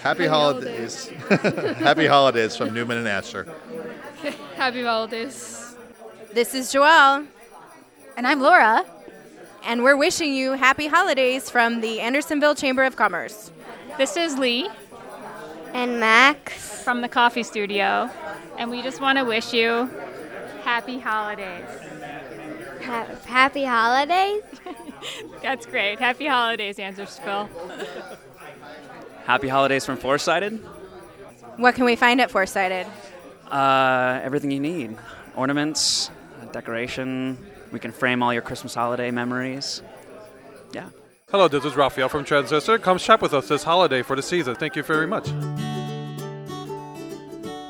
Happy holidays. Happy holidays from Newman and Asher. Happy holidays. This is Joelle. And I'm Laura. And we're wishing you happy holidays from the Andersonville Chamber of Commerce. This is Lee And Max. from the Coffee Studio, and we just want to wish you happy holidays. Ha- happy holidays. That's great. Happy holidays, answers Phil. Happy holidays from Foursided. What can we find at Foursided? Uh, everything you need ornaments, decoration. We can frame all your Christmas holiday memories. Yeah. Hello, this is Raphael from Transistor. Come shop with us this holiday for the season. Thank you very much.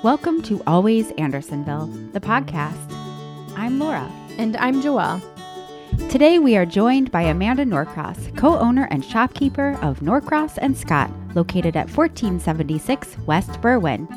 Welcome to Always Andersonville, the podcast. I'm Laura. And I'm Joelle. Today we are joined by Amanda Norcross, co owner and shopkeeper of Norcross and Scott, located at 1476 West Berwyn.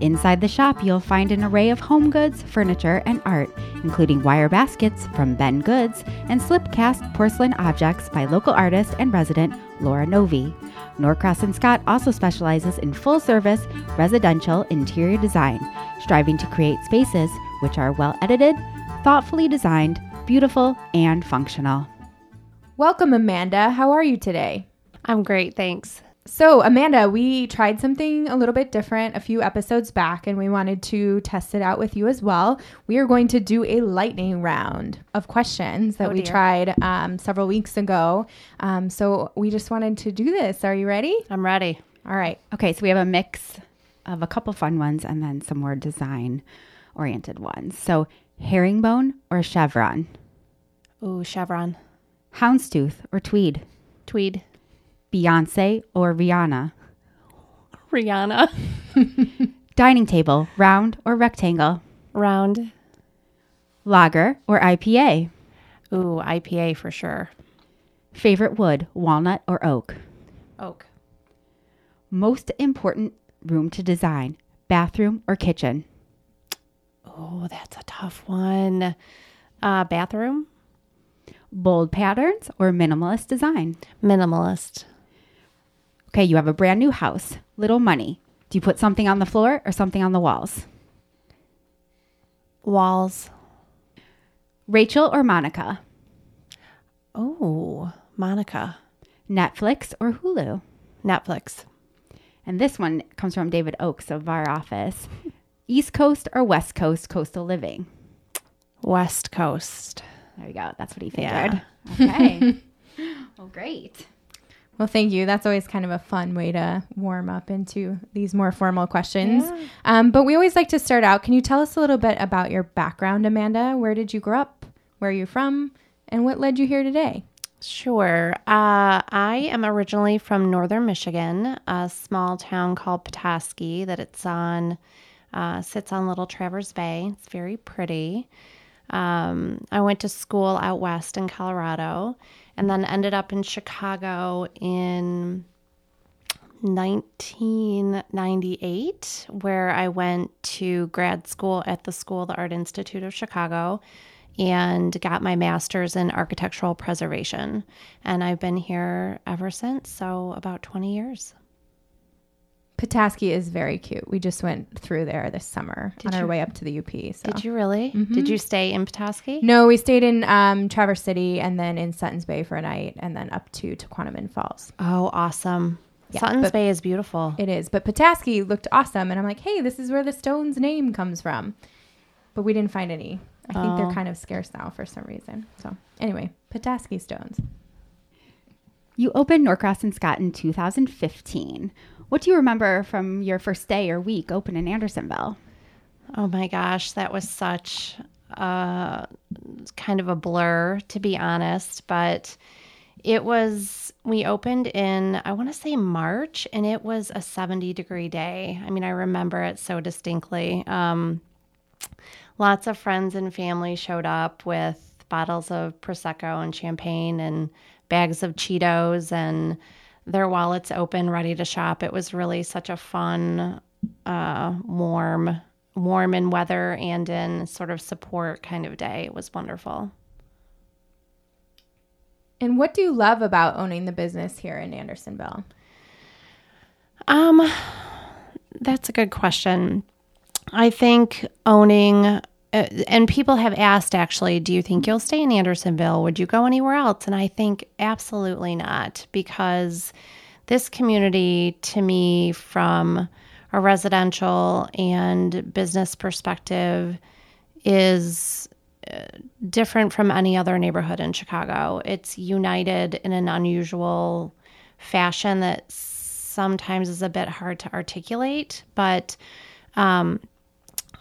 Inside the shop, you'll find an array of home goods, furniture, and art, including wire baskets from Bend Goods and slipcast porcelain objects by local artist and resident Laura Novi. Norcross and Scott also specializes in full service residential interior design, striving to create spaces which are well edited, thoughtfully designed, beautiful, and functional. Welcome, Amanda. How are you today? I'm great, thanks. So, Amanda, we tried something a little bit different a few episodes back, and we wanted to test it out with you as well. We are going to do a lightning round of questions that Oh, we tried um, several weeks ago. Um, so, we just wanted to do this. Are you ready? I'm ready. All right. Okay, so we have a mix of a couple fun ones and then some more design oriented ones. So, herringbone or chevron, Ooh, chevron, houndstooth or tweed, tweed, Beyonce or Rihanna, Rihanna, dining table, round or rectangle, round. lager or IPA, Ooh, IPA for sure. favorite wood, walnut or oak, Oak. most important room to design, bathroom or kitchen, Oh, that's a tough one. Uh, bathroom, bold patterns or minimalist design. minimalist. Okay, you have a brand new house, little money. Do you put something on the floor or something on the walls? Walls. Rachel or Monica? Oh, Monica. Netflix or Hulu? Netflix. And this one comes from David Oakes of our office. East Coast or West Coast coastal living? West Coast. There we go. That's what he Yeah. figured. Okay. well, great. Well, thank you. That's always kind of a fun way to warm up into these more formal questions. Um, but we always like to start out. Can you tell us a little bit about your background, Amanda? Where did you grow up? Where are you from? And what led you here today? Sure. Uh, I am originally from northern Michigan, a small town called Petoskey that it's on, uh, sits on Little Traverse Bay. It's very pretty. Um, I went to school out west in Colorado and then ended up in Chicago in 1998, where I went to grad school at the School of the Art Institute of Chicago and got my master's in architectural preservation. And I've been here ever since, so about 20 years. Petoskey is very cute. We just went through there this summer Did on our way up to the UP. So. Did you really? Did you stay in Petoskey? No, we stayed in um, Traverse City and then in Sutton's Bay for a night and then up to Tahquamenon Falls. Oh, awesome. Yeah, Sutton's Bay is beautiful. It is. But Petoskey looked awesome. And I'm like, hey, this is where the stone's name comes from. But we didn't find any. I think Oh. they're kind of scarce now for some reason. So, anyway, Petoskey stones. You opened Norcross and Scott in 2015. What do you remember from your first day or week open in Andersonville? Oh my gosh, that was such uh, kind of a blur, to be honest. But it was, we opened in, I want to say March, and it was a 70 degree day. I mean, I remember it so distinctly. Um, lots of friends and family showed up with bottles of Prosecco and champagne and bags of Cheetos and their wallets open, ready to shop. It was really such a fun, uh, warm, warm in weather and in sort of support kind of day. It was wonderful. And what do you love about owning the business here in Andersonville? Um, that's a good question. I think owning, uh, and people have asked actually, do you think you'll stay in Andersonville? Would you go anywhere else? And I think absolutely not, because this community, to me, from a residential and business perspective, is uh, different from any other neighborhood in Chicago. It's united in an unusual fashion that sometimes is a bit hard to articulate, but um,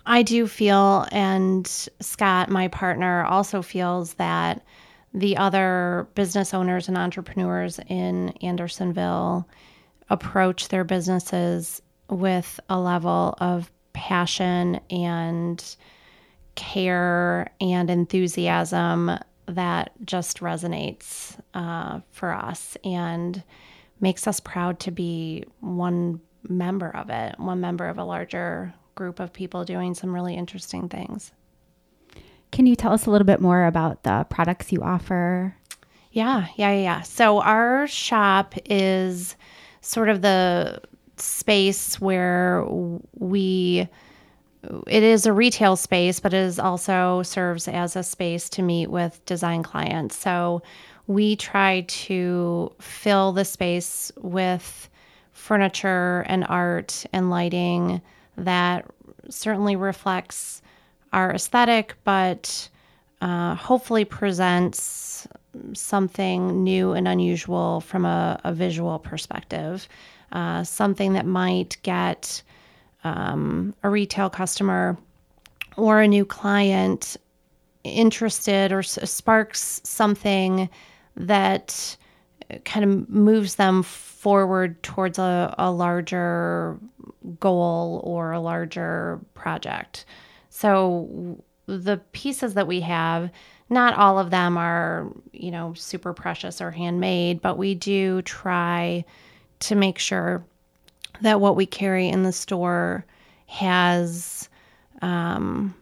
I do feel, and Scott, my partner, also feels that the other business owners and entrepreneurs in Andersonville approach their businesses with a level of passion and care and enthusiasm that just resonates uh, for us and makes us proud to be one member of it, one member of a larger group of people doing some really interesting things. Can you tell us a little bit more about the products you offer? Yeah, yeah, yeah. So our shop is sort of the space where we it is a retail space, but it is also serves as a space to meet with design clients. So we try to fill the space with furniture and art and lighting that certainly reflects our aesthetic, but uh, hopefully presents something new and unusual from a, a visual perspective. Uh, something that might get um, a retail customer or a new client interested or s- sparks something that kind of moves them forward towards a, a larger goal or a larger project. So the pieces that we have, not all of them are, you know, super precious or handmade, but we do try to make sure that what we carry in the store has um,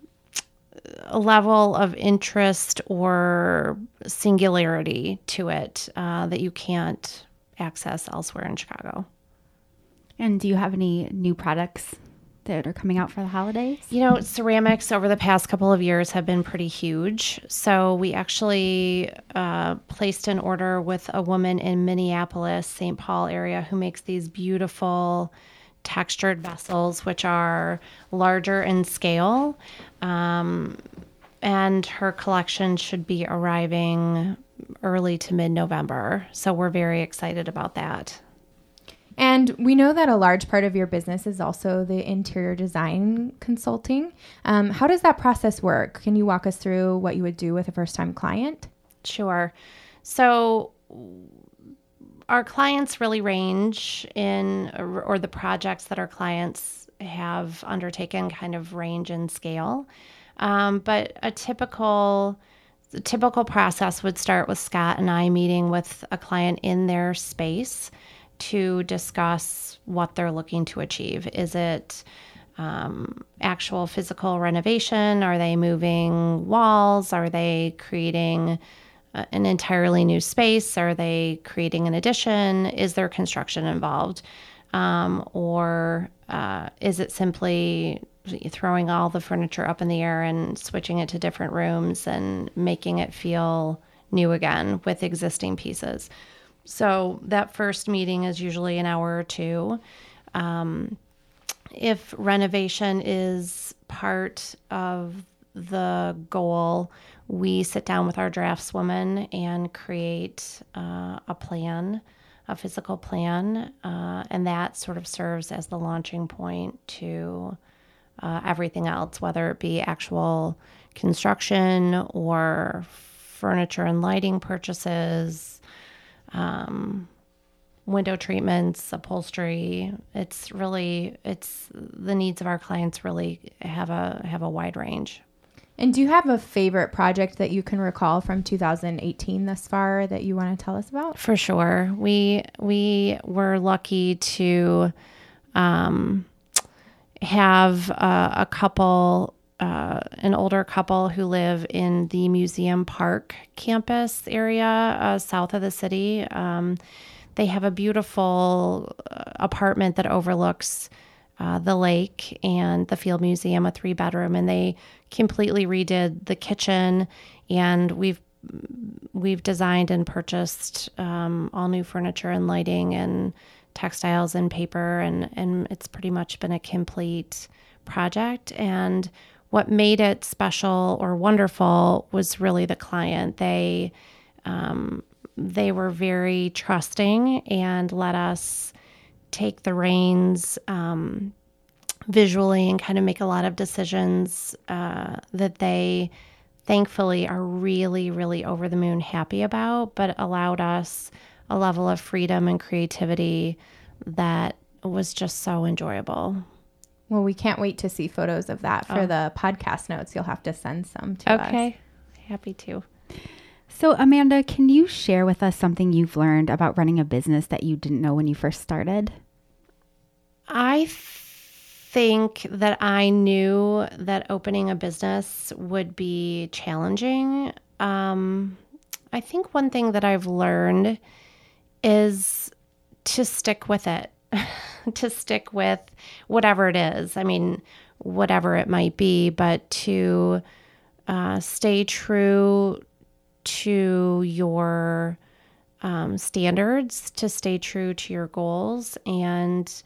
a level of interest or singularity to it uh, that you can't access elsewhere in Chicago. And do you have any new products that are coming out for the holidays? You know, ceramics over the past couple of years have been pretty huge. So we actually uh, placed an order with a woman in Minneapolis, St. Paul area, who makes these beautiful textured vessels, which are larger in scale. Um, and her collection should be arriving early to mid November. So we're very excited about that. And we know that a large part of your business is also the interior design consulting. Um, how does that process work? Can you walk us through what you would do with a first time client? Sure. So, our clients really range in, or the projects that our clients have undertaken kind of range in scale. Um, but a typical the typical process would start with Scott and I meeting with a client in their space to discuss what they're looking to achieve. Is it um, actual physical renovation? Are they moving walls? Are they creating an entirely new space? Are they creating an addition? Is there construction involved? Um, or uh, is it simply throwing all the furniture up in the air and switching it to different rooms and making it feel new again with existing pieces? So that first meeting is usually an hour or two. Um, if renovation is part of the goal, we sit down with our draftswoman and create uh, a plan, a physical plan, uh, and that sort of serves as the launching point to uh, everything else, whether it be actual construction or furniture and lighting purchases, um, window treatments, upholstery. It's really it's the needs of our clients really have a have a wide range. And do you have a favorite project that you can recall from 2018 thus far that you want to tell us about? For sure, we we were lucky to um, have uh, a couple. Uh, an older couple who live in the Museum Park campus area uh, south of the city. Um, they have a beautiful uh, apartment that overlooks uh, the lake and the Field Museum, a three bedroom, and they completely redid the kitchen. And we've we've designed and purchased um, all new furniture and lighting and textiles and paper, and and it's pretty much been a complete project. And what made it special or wonderful was really the client. They um, they were very trusting and let us take the reins um, visually and kind of make a lot of decisions uh, that they thankfully are really, really over the moon happy about, but allowed us a level of freedom and creativity that was just so enjoyable. Well, we can't wait to see photos of that for Oh. the podcast notes. You'll have to send some to us. Okay. Happy to. So, Amanda, can you share with us something you've learned about running a business that you didn't know when you first started? I think that I knew that opening a business would be challenging. Um, I think one thing that I've learned is to stick with it, to stick with whatever it is. I mean, whatever it might be, but to uh, stay true to your um, standards, to stay true to your goals, and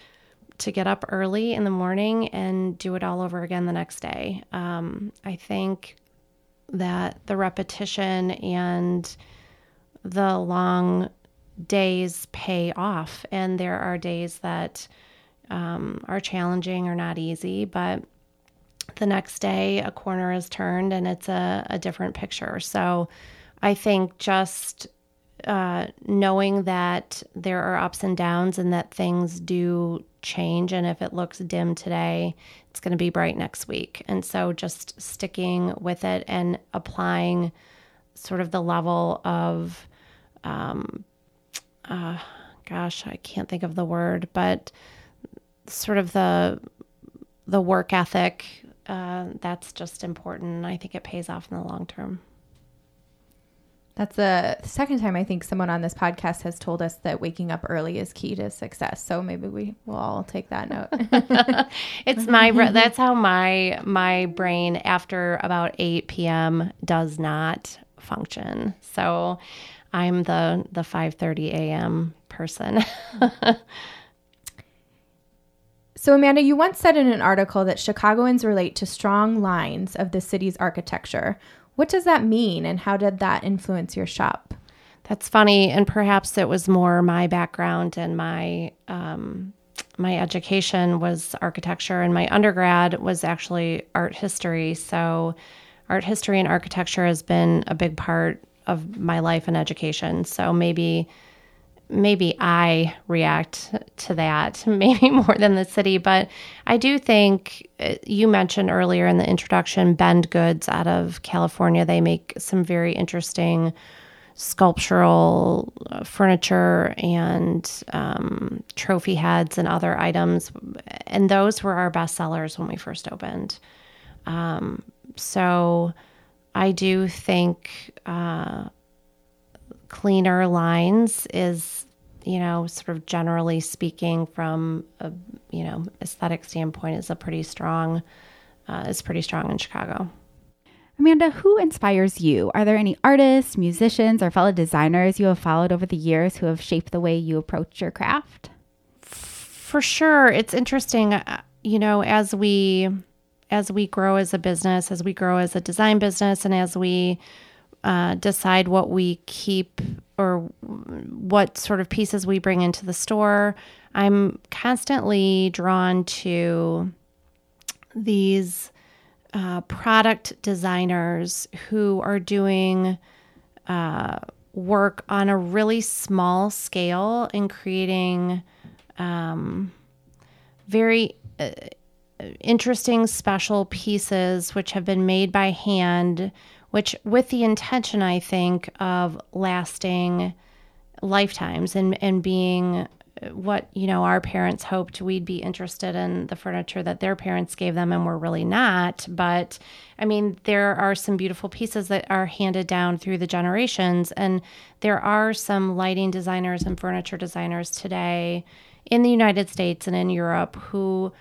to get up early in the morning and do it all over again the next day. Um, I think that the repetition and the long days pay off, and there are days that um, are challenging or not easy, but the next day a corner is turned and it's a, a different picture. So I think just uh, knowing that there are ups and downs and that things do change. And if it looks dim today, it's going to be bright next week. And so just sticking with it and applying sort of the level of, um, uh, gosh, I can't think of the word, but sort of the the work ethic uh, that's just important. I think it pays off in the long term. That's the second time I think someone on this podcast has told us that waking up early is key to success. So maybe we will all take that note. it's my that's how my my brain after about 8 p.m. does not function. So I'm the the 5:30 a.m. person. So, Amanda, you once said in an article that Chicagoans relate to strong lines of the city's architecture. What does that mean, and how did that influence your shop? That's funny, and perhaps it was more my background and my um, my education was architecture, and my undergrad was actually art history. So, art history and architecture has been a big part of my life and education. So maybe maybe I react to that maybe more than the city, but I do think uh, you mentioned earlier in the introduction Bend Goods out of California. They make some very interesting sculptural uh, furniture and um, trophy heads and other items, and those were our best sellers when we first opened. Um, so I do think. Uh, cleaner lines is you know sort of generally speaking from a you know aesthetic standpoint is a pretty strong uh, is pretty strong in chicago Amanda, who inspires you? Are there any artists, musicians, or fellow designers you have followed over the years who have shaped the way you approach your craft? for sure it's interesting uh, you know as we as we grow as a business as we grow as a design business and as we uh, decide what we keep or what sort of pieces we bring into the store. I'm constantly drawn to these uh, product designers who are doing uh, work on a really small scale and creating um, very uh, interesting special pieces which have been made by hand which with the intention i think of lasting lifetimes and and being what you know our parents hoped we'd be interested in the furniture that their parents gave them and we're really not. But i mean there are some beautiful pieces that are handed down through the generations and there are some lighting designers and furniture designers today in the united states and in europe who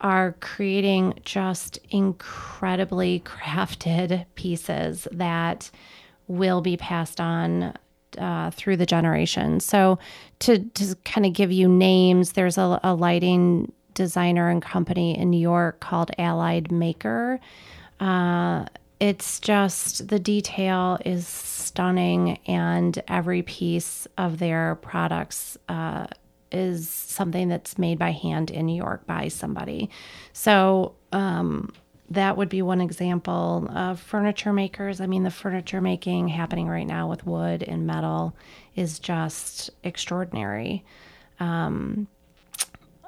are creating just incredibly crafted pieces that will be passed on uh, through the generations. So, to, to kind of give you names, there's a, a, lighting designer and company in New York called Allied Maker. Uh, it's just the detail is stunning, and every piece of their products uh, is something that's made by hand in New York by somebody. So, um, that would be one example of furniture makers. I mean, the furniture making happening right now with wood and metal is just extraordinary. Um,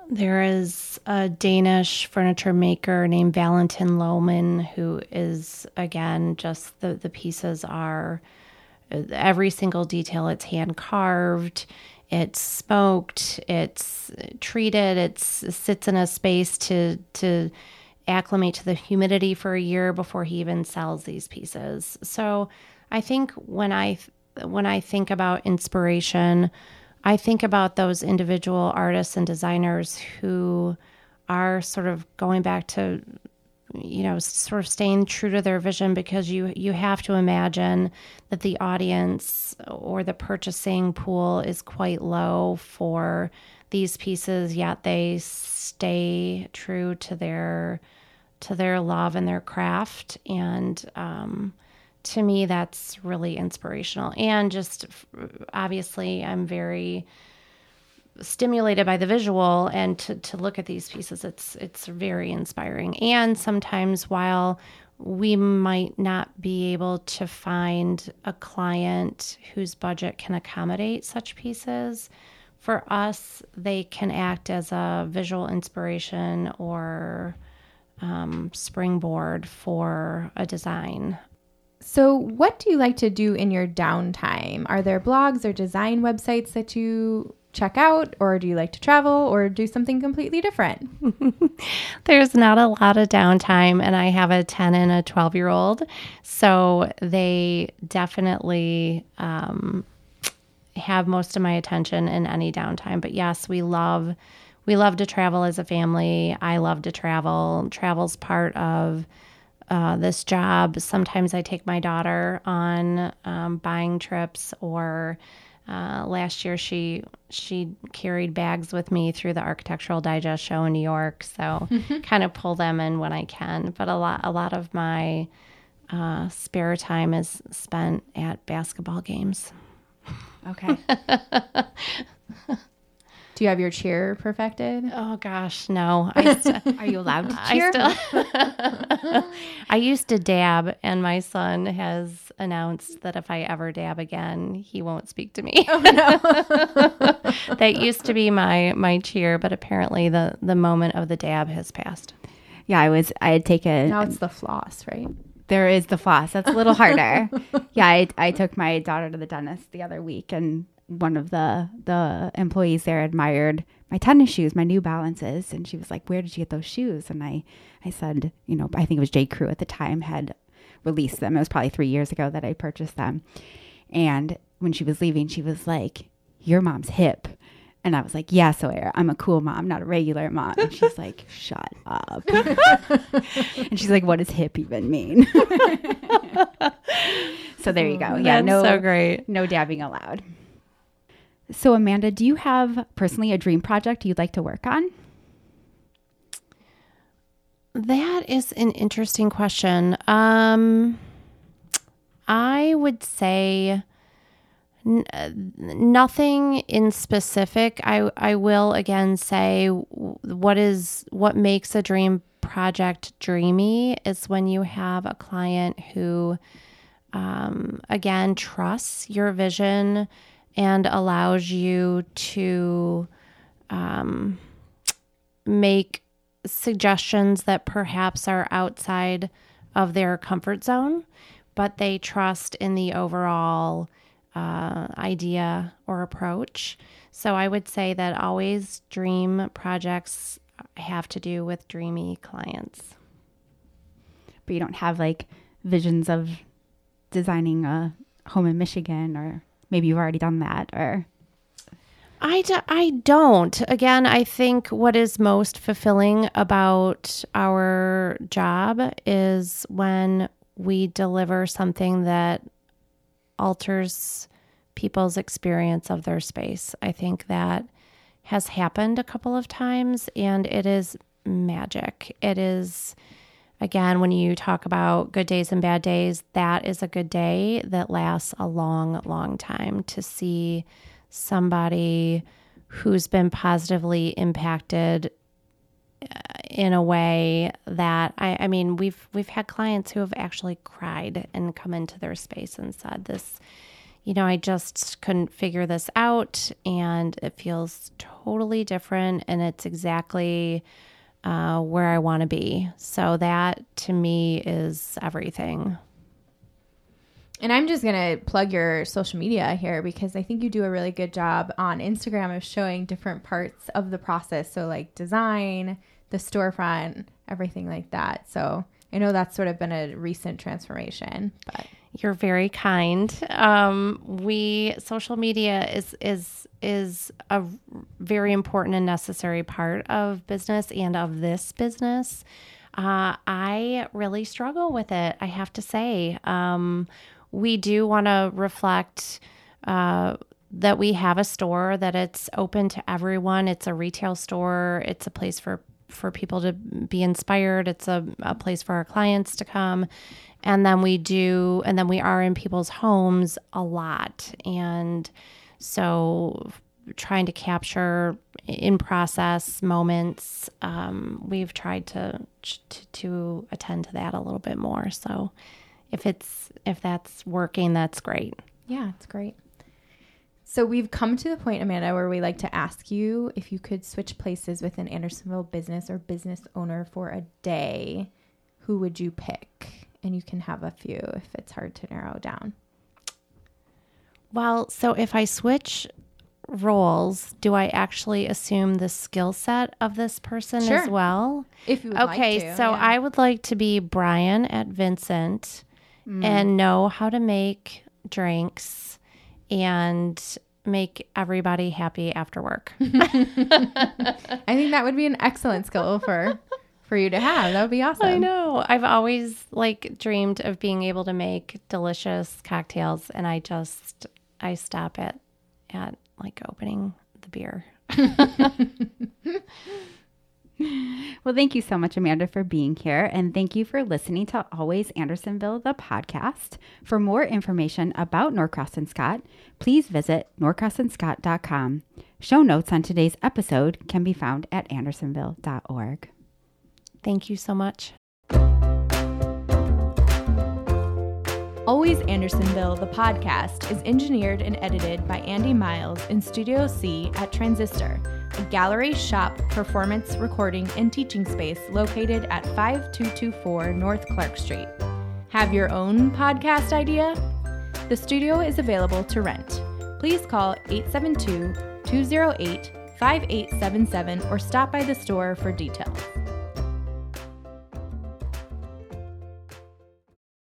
there is a Danish furniture maker named Valentin Loellmann who is, again, just the, the pieces are every single detail. It's hand carved, it's smoked, it's treated, it's, it sits in a space to, to, acclimate to the humidity for a year before he even sells these pieces. So I think when I when I think about inspiration, I think about those individual artists and designers who are sort of going back to you know sort of staying true to their vision because you you have to imagine that the audience or the purchasing pool is quite low for these pieces yet they stay true to their to their love and their craft. And um, to me, that's really inspirational. And just obviously, I'm very stimulated by the visual and to, to look at these pieces it's it's very inspiring and sometimes while we might not be able to find a client whose budget can accommodate such pieces for us they can act as a visual inspiration or um, springboard for a design. So, what do you like to do in your downtime? Are there blogs or design websites that you check out, or do you like to travel, or do something completely different? There's not a lot of downtime, and I have a 10 and a 12 year old. So, they definitely um, have most of my attention in any downtime. But yes, we love we love to travel as a family. I love to travel. Travel's part of uh, this job. Sometimes I take my daughter on um, buying trips, or uh, last year she she carried bags with me through the Architectural Digest show in New York. So kind of pull them in when I can. But a lot a lot of my uh, spare time is spent at basketball games. Okay. Do you have your cheer perfected? Oh gosh, no. I st- Are you allowed to cheer? I, still I used to dab, and my son has announced that if I ever dab again, he won't speak to me. Oh, no. that used to be my my cheer, but apparently the the moment of the dab has passed. Yeah, I was. I had taken. Now it's the floss, right? There is the floss. That's a little harder. yeah, I I took my daughter to the dentist the other week, and one of the the employees there admired my tennis shoes, my New Balances, and she was like, "Where did you get those shoes?" And I I said, you know, I think it was J Crew at the time had released them. It was probably three years ago that I purchased them. And when she was leaving, she was like, "Your mom's hip." And I was like, yeah, Sawyer, I'm a cool mom, not a regular mom. And she's like, shut up. and she's like, what does hip even mean? so there you go. Oh, yeah, That's no, so great. No dabbing allowed. So, Amanda, do you have personally a dream project you'd like to work on? That is an interesting question. Um, I would say n- nothing in specific. I I will again say what is what makes a dream project dreamy is when you have a client who, um, again, trusts your vision and allows you to um, make suggestions that perhaps are outside of their comfort zone, but they trust in the overall uh, idea or approach. So I would say that always dream projects have to do with dreamy clients. But you don't have like visions of designing a home in Michigan, or maybe you've already done that, or I, do, I don't. Again, I think what is most fulfilling about our job is when we deliver something that alters people's experience of their space. I think that has happened a couple of times and it is magic. It is, again, when you talk about good days and bad days, that is a good day that lasts a long, long time to see somebody who's been positively impacted uh, in a way that I, I mean we've we've had clients who have actually cried and come into their space and said this you know I just couldn't figure this out and it feels totally different and it's exactly uh, where I want to be so that to me is everything And I'm just going to plug your social media here because I think you do a really good job on Instagram of showing different parts of the process. So, like design, the storefront, everything like that. So, I know that's sort of been a recent transformation, but you're very kind. Um, we social media is is is a very important and necessary part of business and of this business. Uh, I really struggle with it. I have to say. Um, we do want to reflect uh, that we have a store that it's open to everyone it's a retail store it's a place for for people to be inspired it's a, a place for our clients to come and then we do and then we are in people's homes a lot and so trying to capture in process moments um, we've tried to, to to attend to that a little bit more so if it's if that's working, that's great. Yeah, it's great. So we've come to the point, Amanda, where we like to ask you if you could switch places with an Andersonville business or business owner for a day, who would you pick? And you can have a few if it's hard to narrow down. Well, so if I switch roles, do I actually assume the skill set of this person Sure. as well? If you would okay, like to, so yeah. I would like to be Brian at Vincent Mm. and know how to make drinks and make everybody happy after work. I think that would be an excellent skill for for you to have. That would be awesome. I know. I've always like dreamed of being able to make delicious cocktails and I just I stop at at like opening the beer. Well, thank you so much, Amanda, for being here. And thank you for listening to Always Andersonville, the podcast. For more information about Norcross and Scott, please visit norcrossandscott.com. Show notes on today's episode can be found at andersonville.org. Thank you so much. Always Andersonville, the podcast, is engineered and edited by Andy Miles in Studio C at Transistor, a gallery shop performance recording and teaching space located at 5224 North Clark Street. Have your own podcast idea? The studio is available to rent. Please call 872 208 5877 or stop by the store for details.